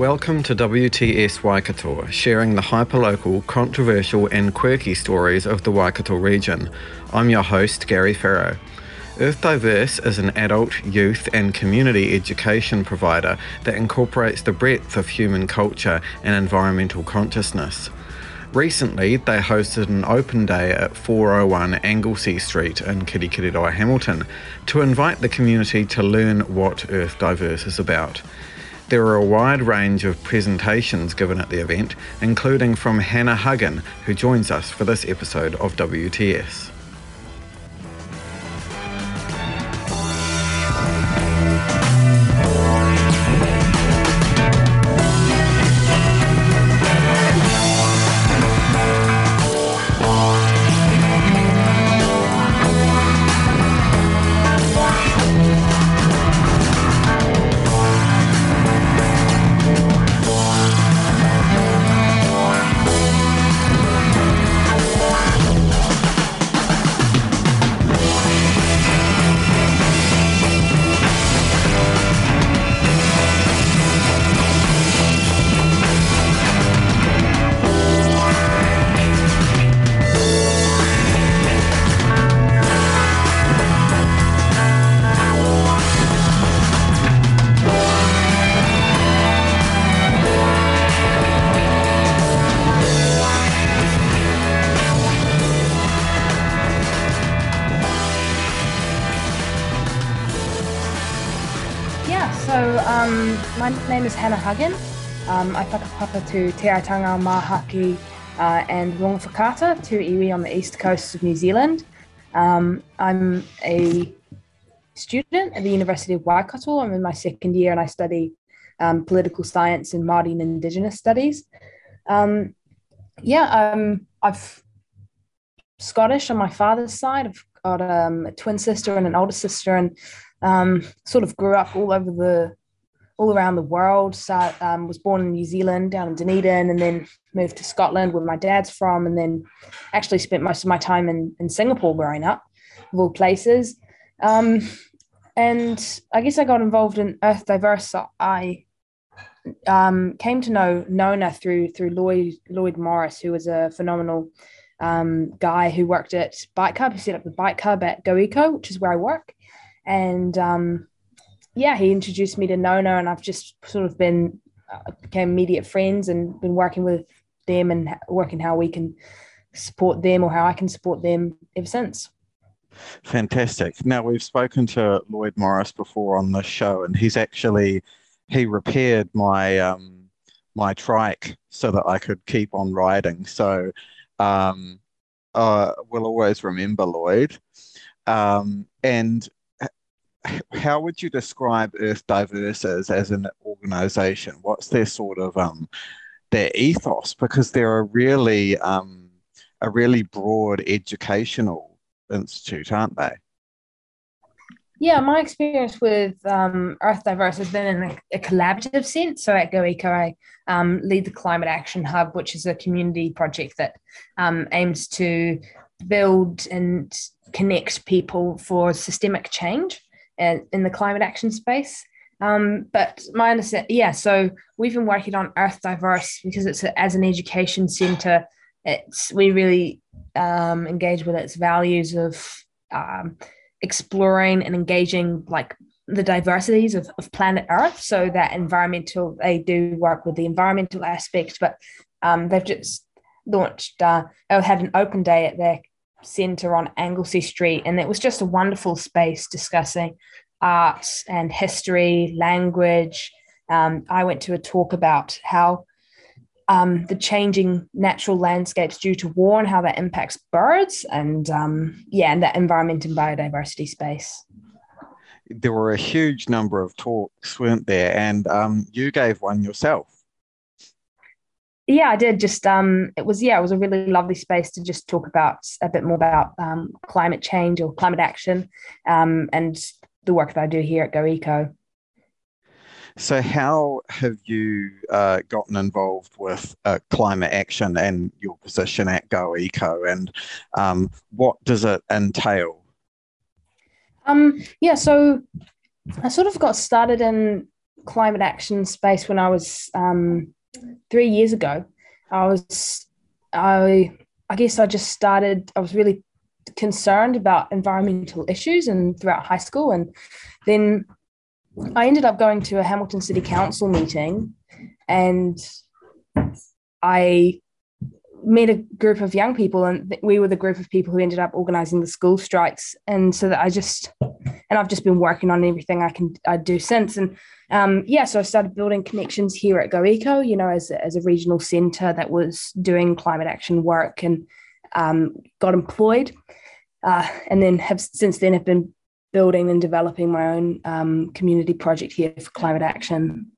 Welcome to WTS Waikato, sharing the hyperlocal, controversial, and quirky stories of the Waikato region. I'm your host, Gary Farrow. Earth Diverse is an adult, youth, and community education provider that incorporates the breadth of human culture and environmental consciousness. Recently, they hosted an open day at 401 Anglesey Street in Kirikiriroa, Hamilton, to invite the community to learn what Earth Diverse is about. There were a wide range of presentations given at the event, including from Hannah Huggin, who joins us for this episode of WTS. To Te Aitanga, Mahaki uh, and Rongowhakaata to iwi on the east coast of New Zealand. Um, I'm a student at the University of Waikato. I'm in my second year and I study um, political science and Māori and Indigenous studies. Um, yeah, um, I've Scottish on my father's side. I've got um, a twin sister and an older sister, and um, sort of grew up all over the all around the world. So um, was born in New Zealand, down in Dunedin, and then moved to Scotland, where my dad's from, and then actually spent most of my time in, in Singapore growing up, of all places. Um, and I guess I got involved in Earth Diverse. So I um, came to know Nona through through Lloyd Lloyd Morris, who was a phenomenal um, guy who worked at Bike Hub. He set up the Bike Hub at GoEco, which is where I work. And um, yeah, he introduced me to Nona, and I've just sort of been uh, became immediate friends and been working with them and working how we can support them or how I can support them ever since. Fantastic. Now we've spoken to Lloyd Morris before on the show, and he's actually he repaired my um, my trike so that I could keep on riding. So um, uh, we'll always remember Lloyd. Um, and how would you describe Earth Diverse as, as an organization? What's their sort of um, their ethos? Because they're a really um, a really broad educational institute, aren't they? Yeah, my experience with um, Earth Diverse has been in a, a collaborative sense. So at GoEco, I um, lead the Climate Action Hub, which is a community project that um, aims to build and connect people for systemic change in, in the climate action space. Um, but my understanding, yeah, so we've been working on Earth Diverse because it's a, as an education center. It's we really um, engage with its values of um, exploring and engaging like the diversities of, of planet Earth. So that environmental, they do work with the environmental aspect, but um, they've just launched, uh, they had an open day at their center on Anglesey Street, and it was just a wonderful space discussing art and history, language. Um, I went to a talk about how um, the changing natural landscapes due to war and how that impacts birds and um, yeah, and that environment and biodiversity space. There were a huge number of talks, weren't there? And um, you gave one yourself. Yeah, I did. Just um, it was yeah, it was a really lovely space to just talk about a bit more about um, climate change or climate action, um, and the work that I do here at Go Eco. So, how have you uh, gotten involved with uh, climate action and your position at Go Eco, and um, what does it entail? Um, yeah, so I sort of got started in climate action space when I was um, three years ago. I was, I, I guess I just started. I was really concerned about environmental issues and throughout high school, and then I ended up going to a Hamilton City Council meeting and I met a group of young people and we were the group of people who ended up organizing the school strikes and so that I just and I've just been working on everything I can I do since and um, yeah so I started building connections here at GoEco you know as, as a regional center that was doing climate action work and um, got employed uh, and then have since then have been building and developing my own um, community project here for climate action.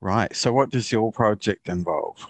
Right. So, what does your project involve?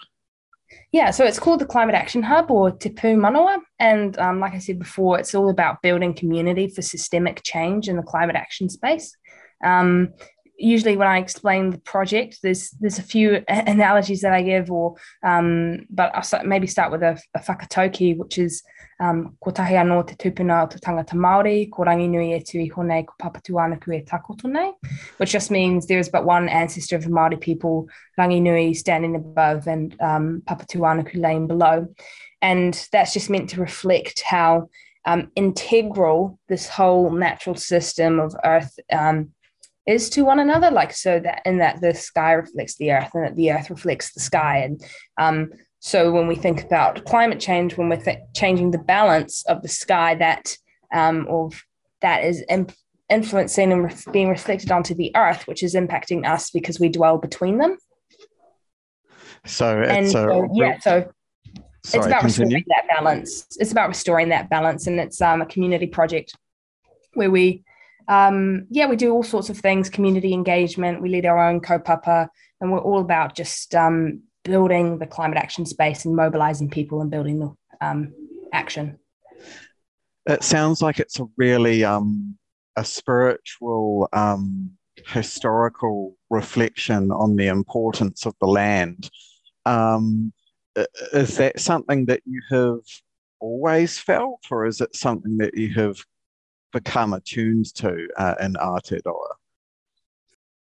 Yeah, so it's called the Climate Action Hub or Te Pū Manawa. And um, like I said before, it's all about building community for systemic change in the climate action space. Um, usually when I explain the project, there's there's a few analogies that I give, or um, but I'll start, maybe start with a, a whakatauki, which is um, ko tahi anō te tupuna o te tangata Māori, ko rangi nui e tui honei ko anaku e takoto nei, which just means there is but one ancestor of the Māori people, rangi nui standing above and um, anaku laying below. And that's just meant to reflect how um, integral this whole natural system of Earth um, is to one another like so that in that the sky reflects the earth and that the earth reflects the sky and um, so when we think about climate change when we're th- changing the balance of the sky that um, of that is imp- influencing and re- being reflected onto the earth which is impacting us because we dwell between them so and so, yeah so Sorry, it's about continue. restoring that balance. It's about restoring that balance, and it's um, a community project where we um, yeah, we do all sorts of things, community engagement. We lead our own kaupapa, and we're all about just um, building the climate action space and mobilizing people and building the um, action. It sounds like it's a really um, a spiritual, um, historical reflection on the importance of the land. Um, is that something that you have always felt, or is it something that you have become attuned to uh, in Aotearoa?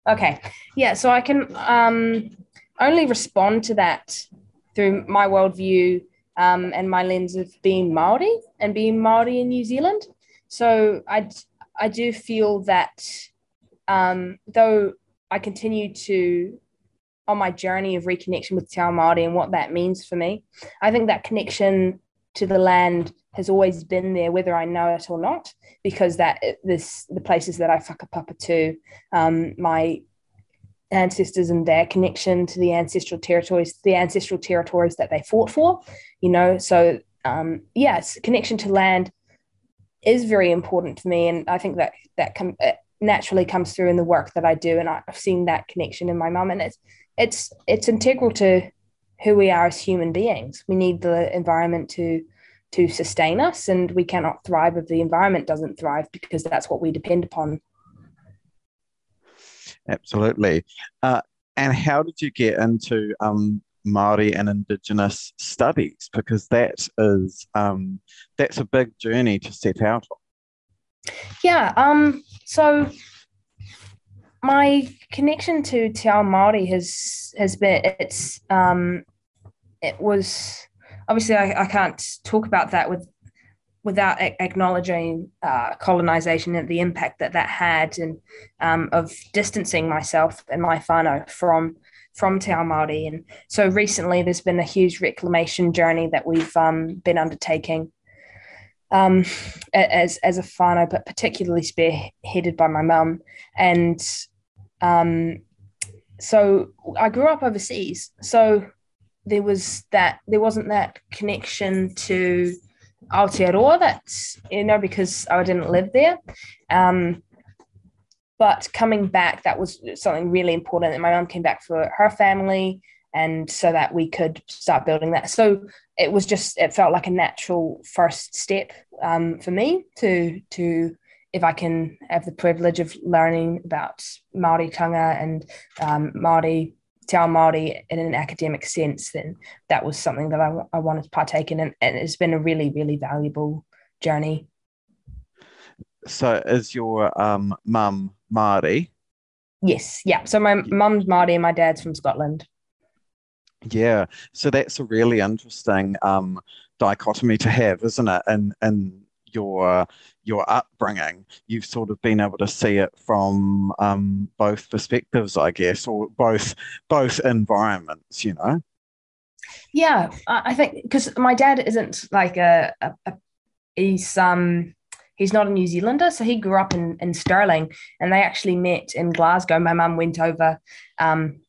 Okay, yeah, so I can um, only respond to that through my worldview um, and my lens of being Maori and being Maori in New Zealand. So I, I do feel that um, though I continue to on my journey of reconnection with Te Ao Māori and what that means for me, I think that connection to the land has always been there, whether I know it or not, because that this the places that I whakapapa to, um, my ancestors and their connection to the ancestral territories, the ancestral territories that they fought for, you know. So um, yes, connection to land is very important to me, and I think that that com- naturally comes through in the work that I do, and I've seen that connection in my mum, and it's it's it's integral to who we are as human beings. We need the environment to to sustain us and we cannot thrive if the environment doesn't thrive because that's what we depend upon absolutely uh, and how did you get into um, Maori and Indigenous studies because that is um, that's a big journey to set out on. Yeah, um, so my connection to Te Ao Māori has has been it's um, it was obviously I, I can't talk about that with without a- acknowledging uh, colonization and the impact that that had and um, of distancing myself and my whānau from from Te Ao Māori. And so recently there's been a huge reclamation journey that we've um, been undertaking um, as, as a whānau, but particularly spearheaded by my mum. And um, so I grew up overseas. So there was that there wasn't that connection to Aotearoa that's you know because I didn't live there. Um, but coming back, that was something really important. And my mum came back for her family, and so that we could start building that. So it was just it felt like a natural first step um, for me to to if I can have the privilege of learning about Māoritanga and um, Maori Te Māori in an academic sense, then that was something that I, I wanted to partake in. And, and it's been a really, really valuable journey. So is your um, mum Māori? Yes. Yeah. So my mum's Māori and my dad's from Scotland. Yeah. So that's a really interesting um, dichotomy to have, isn't it? And, and your your upbringing, you've sort of been able to see it from um, both perspectives, I guess, or both both environments. You know. Yeah, I think because my dad isn't like a, a, a he's um he's not a New Zealander, so he grew up in in Stirling, and they actually met in Glasgow. My mum went over um,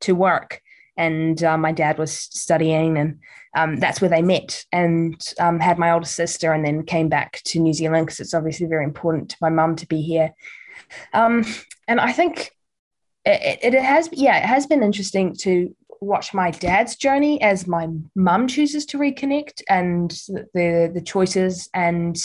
to work, and uh, my dad was studying, and um, that's where they met and um, had my older sister and then came back to New Zealand because it's obviously very important to my mum to be here. Um, and I think it, it, has, yeah, it has been interesting to watch my dad's journey as my mum chooses to reconnect and the the choices and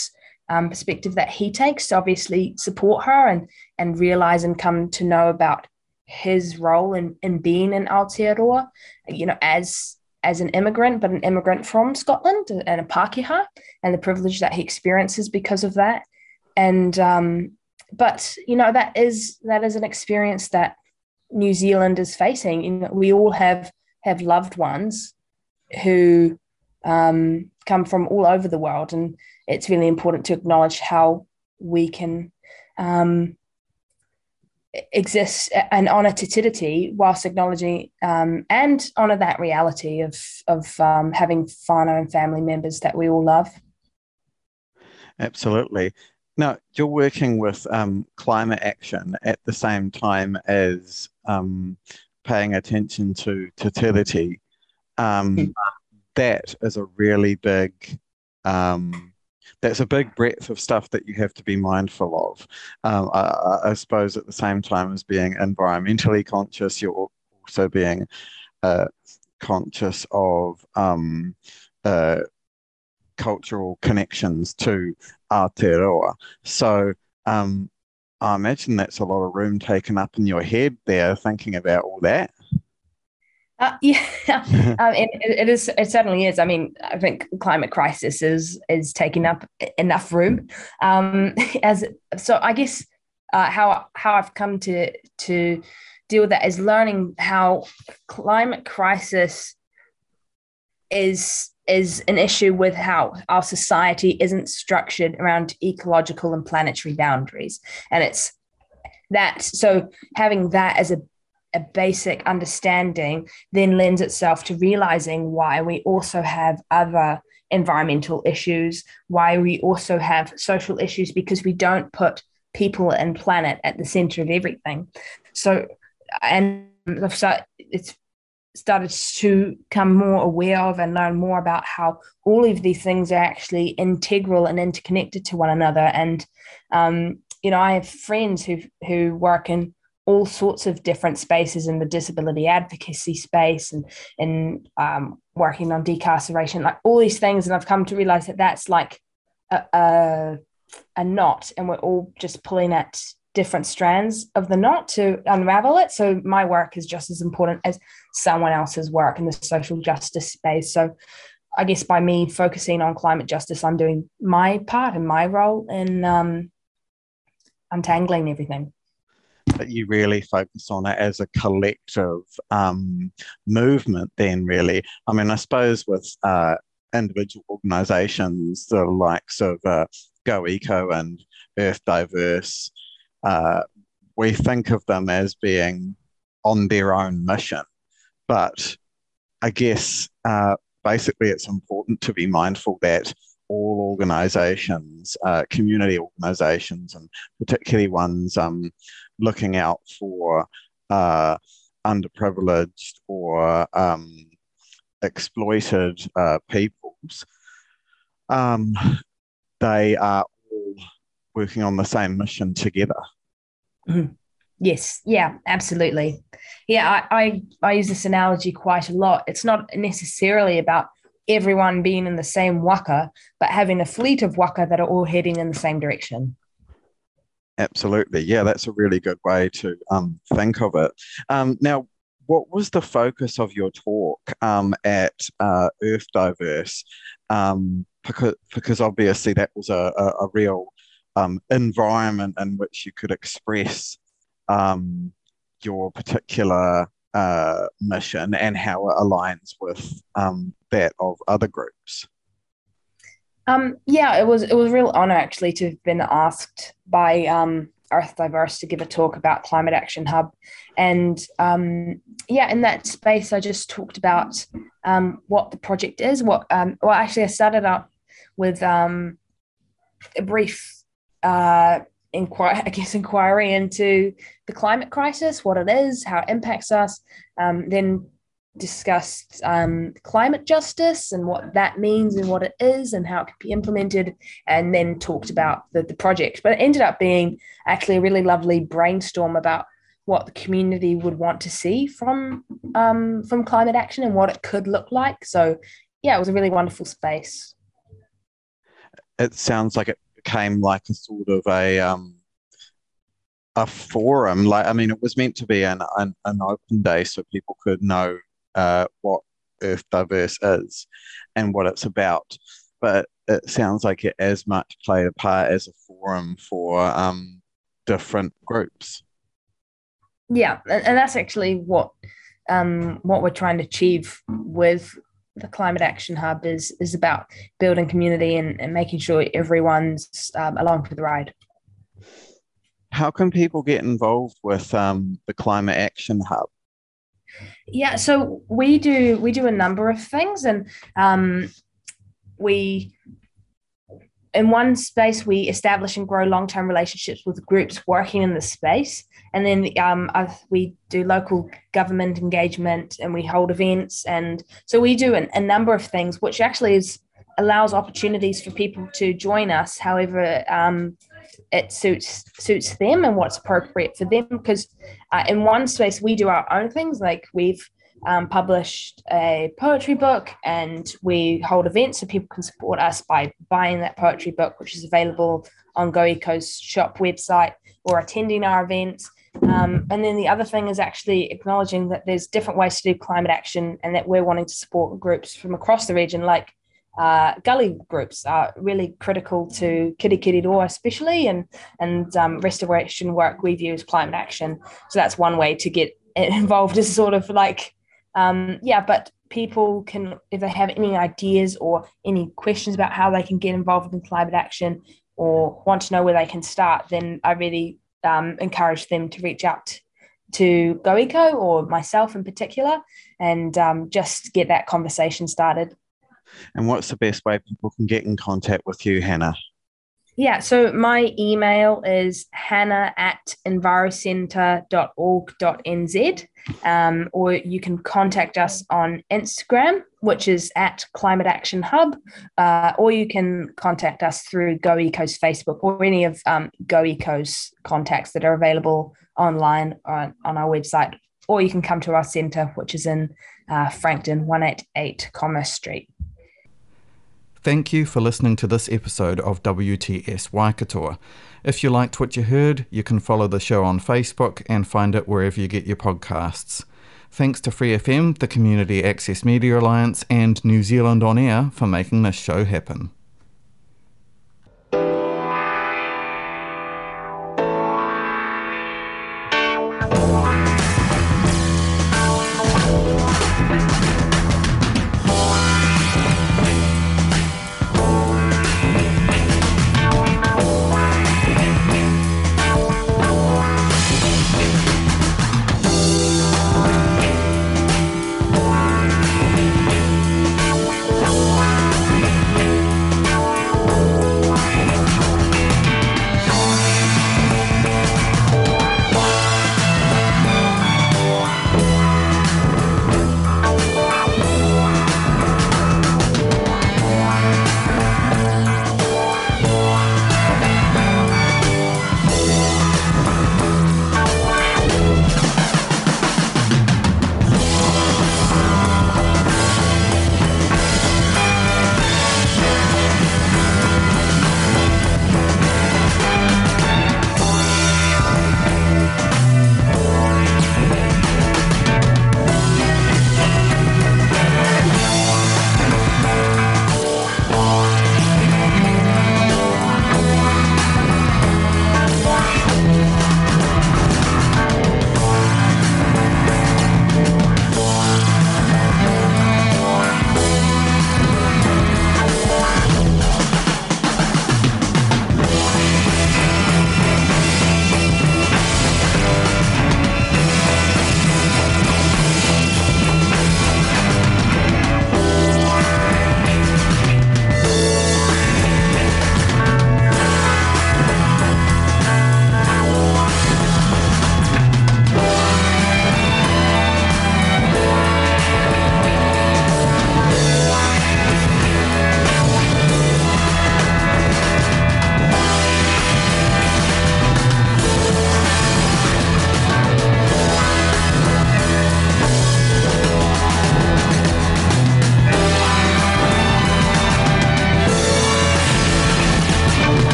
um, perspective that he takes to obviously support her and and realize and come to know about his role in, in being in Aotearoa, you know, as as an immigrant, but an immigrant from Scotland and a Pākehā, and the privilege that he experiences because of that. And um, but you know that is that is an experience that New Zealand is facing. You know, we all have have loved ones who um, come from all over the world, and it's really important to acknowledge how we can um, exists and honor Te Tiriti whilst acknowledging um, and honor that reality of of um, having whānau and family members that we all love. Absolutely. Now you're working with um, climate action at the same time as um, paying attention to Te Tiriti. Mm-hmm. That is a really big um, that's a big breadth of stuff that you have to be mindful of. Um, I, I, suppose at the same time as being environmentally conscious, you're also being uh, conscious of um, uh, cultural connections to Aotearoa. So um, I imagine that's a lot of room taken up in your head there, thinking about all that. Uh, yeah, um, it, it is. It certainly is. I mean, I think climate crisis is is taking up enough room. Um, as so, I guess uh, how how I've come to to deal with that is learning how climate crisis is is an issue with how our society isn't structured around ecological and planetary boundaries, and it's that so having that as a a basic understanding then lends itself to realizing why we also have other environmental issues, why we also have social issues, because we don't put people and planet at the center of everything. So, and it's started to come more aware of and learn more about how all of these things are actually integral and interconnected to one another. And um, you know, I have friends who who work in all sorts of different spaces in the disability advocacy space and and um, working on decarceration, like all these things. And I've come to realize that that's like a, a, a knot, and we're all just pulling at different strands of the knot to unravel it. So my work is just as important as someone else's work in the social justice space. So I guess by me focusing on climate justice, I'm doing my part and my role in um, untangling everything that you really focus on it as a collective um, movement then really. I mean i suppose with uh, individual organizations the likes of uh, go eco and earth diverse uh, we think of them as being on their own mission. But i guess uh, basically it's important to be mindful that all organizations, uh, community organizations, and particularly ones um, looking out for uh, underprivileged or um, exploited uh, peoples, um, they are all working on the same mission together. Mm-hmm. Yes, yeah, absolutely. Yeah, I, I, I use this analogy quite a lot. It's not necessarily about everyone being in the same waka, but having a fleet of waka that are all heading in the same direction. Absolutely. Yeah, that's a really good way to um, think of it. Um, now, what was the focus of your talk um, at uh, Earth Diverse? Um, because, because obviously that was a, a, a real um, environment in which you could express um, your particular uh, mission and how it aligns with um, that of other groups. Um, yeah, it was it was a real honor actually to have been asked by um, Earth Diverse to give a talk about Climate Action Hub, and um, yeah, in that space, I just talked about um, what the project is. What um, well, actually, I started out with um, a brief uh, inquire, I guess, inquiry into the climate crisis, what it is, how it impacts us. Then discussed um, climate justice and what that means and what it is and how it can be implemented, and then talked about the, the project. But it ended up being actually a really lovely brainstorm about what the community would want to see from um, from climate action and what it could look like. So, yeah, it was a really wonderful space. It sounds like it became like a sort of a um, a forum. Like, I mean, it was meant to be an an, an open day so people could know uh, what Earth Diverse is and what it's about. But it sounds like it as much played a part as a forum for um, different groups. Yeah, and, that's actually what um, what we're trying to achieve with the Climate Action Hub is is about building community and, and making sure everyone's um, along for the ride. How can people get involved with um, the Climate Action Hub? Yeah, so we do we do a number of things, and um, we in one space we establish and grow long term relationships with groups working in the space, and then um, we do local government engagement, and we hold events, and so we do an, a number of things, which actually is allows opportunities for people to join us. However, um, it suits suits them and what's appropriate for them. Because uh, in one space we do our own things like we've um, published a poetry book and we hold events so people can support us by buying that poetry book which is available on go eco's shop website or attending our events. Um, and then the other thing is actually acknowledging that there's different ways to do climate action and that we're wanting to support groups from across the region like uh, gully groups are really critical to Kirikiriroa especially and and um, restoration work we view as climate action. So that's one way to get involved is sort of like um, yeah, but people can if they have any ideas or any questions about how they can get involved in climate action or want to know where they can start, then I really um, encourage them to reach out to GoEco or myself in particular and um, just get that conversation started. And what's the best way people can get in contact with you, Hannah? Yeah, so my email is hannah at envirocentre.org.nz, um, or you can contact us on Instagram, which is at Climate Action Hub, uh, or you can contact us through GoEco's Facebook or any of um, GoEco's contacts that are available online on, on our website, or you can come to our centre, which is in uh, Frankton, 188 Commerce Street. Thank you for listening to this episode of WTS Waikato. If you liked what you heard, you can follow the show on Facebook and find it wherever you get your podcasts. Thanks to Free FM, the Community Access Media Alliance, and New Zealand On Air for making this show happen.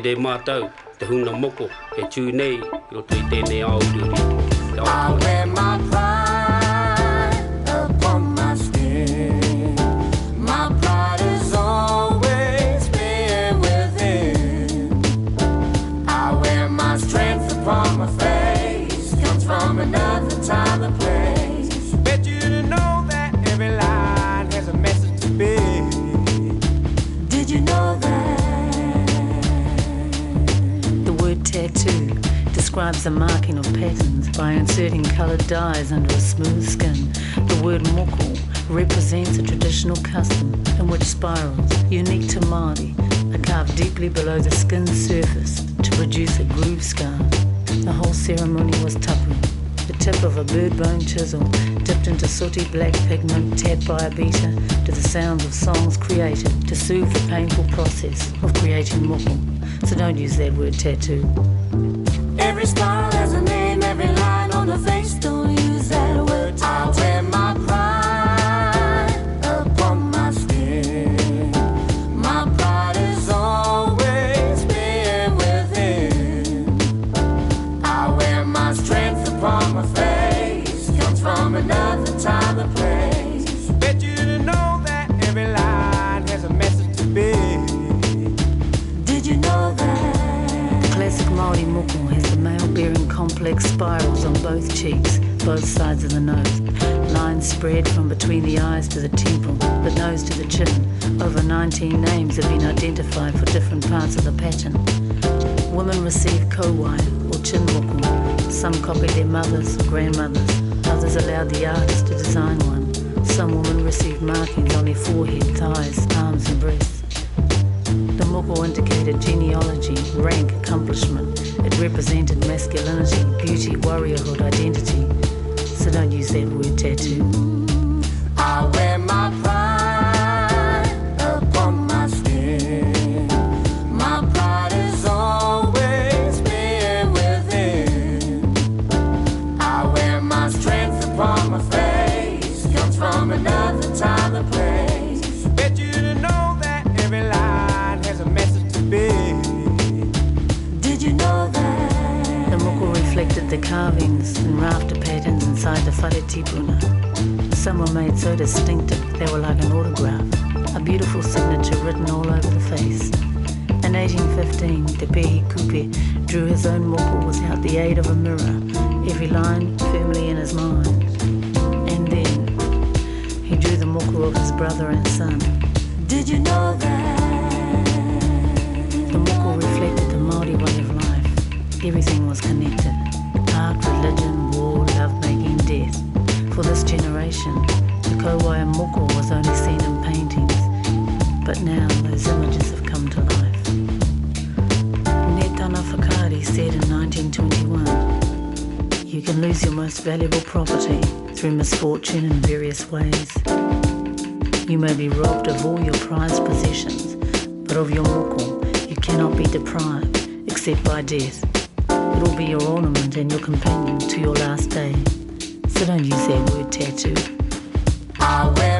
Te te mātau, te huna moko, he tū nei, i roto i tēnei aururi. Te I aururi. wear my pride upon my skin. My pride is always being within. I wear my strength upon my face. Comes from another time and place. Describes the marking of patterns by inserting coloured dyes under a smooth skin. The word moko represents a traditional custom in which spirals, unique to Māori, are carved deeply below the skin's surface to produce a groove scar. The whole ceremony was tapu, the tip of a bird bone chisel dipped into sooty black pigment tapped by a beater to the sounds of songs created to soothe the painful process of creating moko. So don't use that word tattoo. Every smile has a name, every line on the face. Spirals on both cheeks, both sides of the nose. Lines spread from between the eyes to the temple, the nose to the chin. Over 19 names have been identified for different parts of the pattern. Women receive kauae or chin moko. Some copied their mothers, or grandmothers. Others allowed the artist to design one. Some women received markings on their forehead, thighs, arms and breasts. The indicated genealogy, rank, accomplishment. It represented masculinity, beauty, warriorhood, identity. So don't use that word tattoo. Inside the whare tipuna. Some were made so distinctive they were like an autograph, a beautiful signature written all over the face. In 1815, Te Pehi Kupe drew his own moko without the aid of a mirror, every line firmly in his mind. And then he drew the moko of his brother and son. Did you know that? The moko reflected the Māori way of life. Everything was connected. Art, religion, death. For this generation, the kauae moko was only seen in paintings. But now those images have come to life. Netana Whakaari said in 1921, You can lose your most valuable property through misfortune in various ways. You may be robbed of all your prized possessions, but of your moko you cannot be deprived except by death. It will be your ornament and your companion to your last day. Don't use that word tattoo. I wear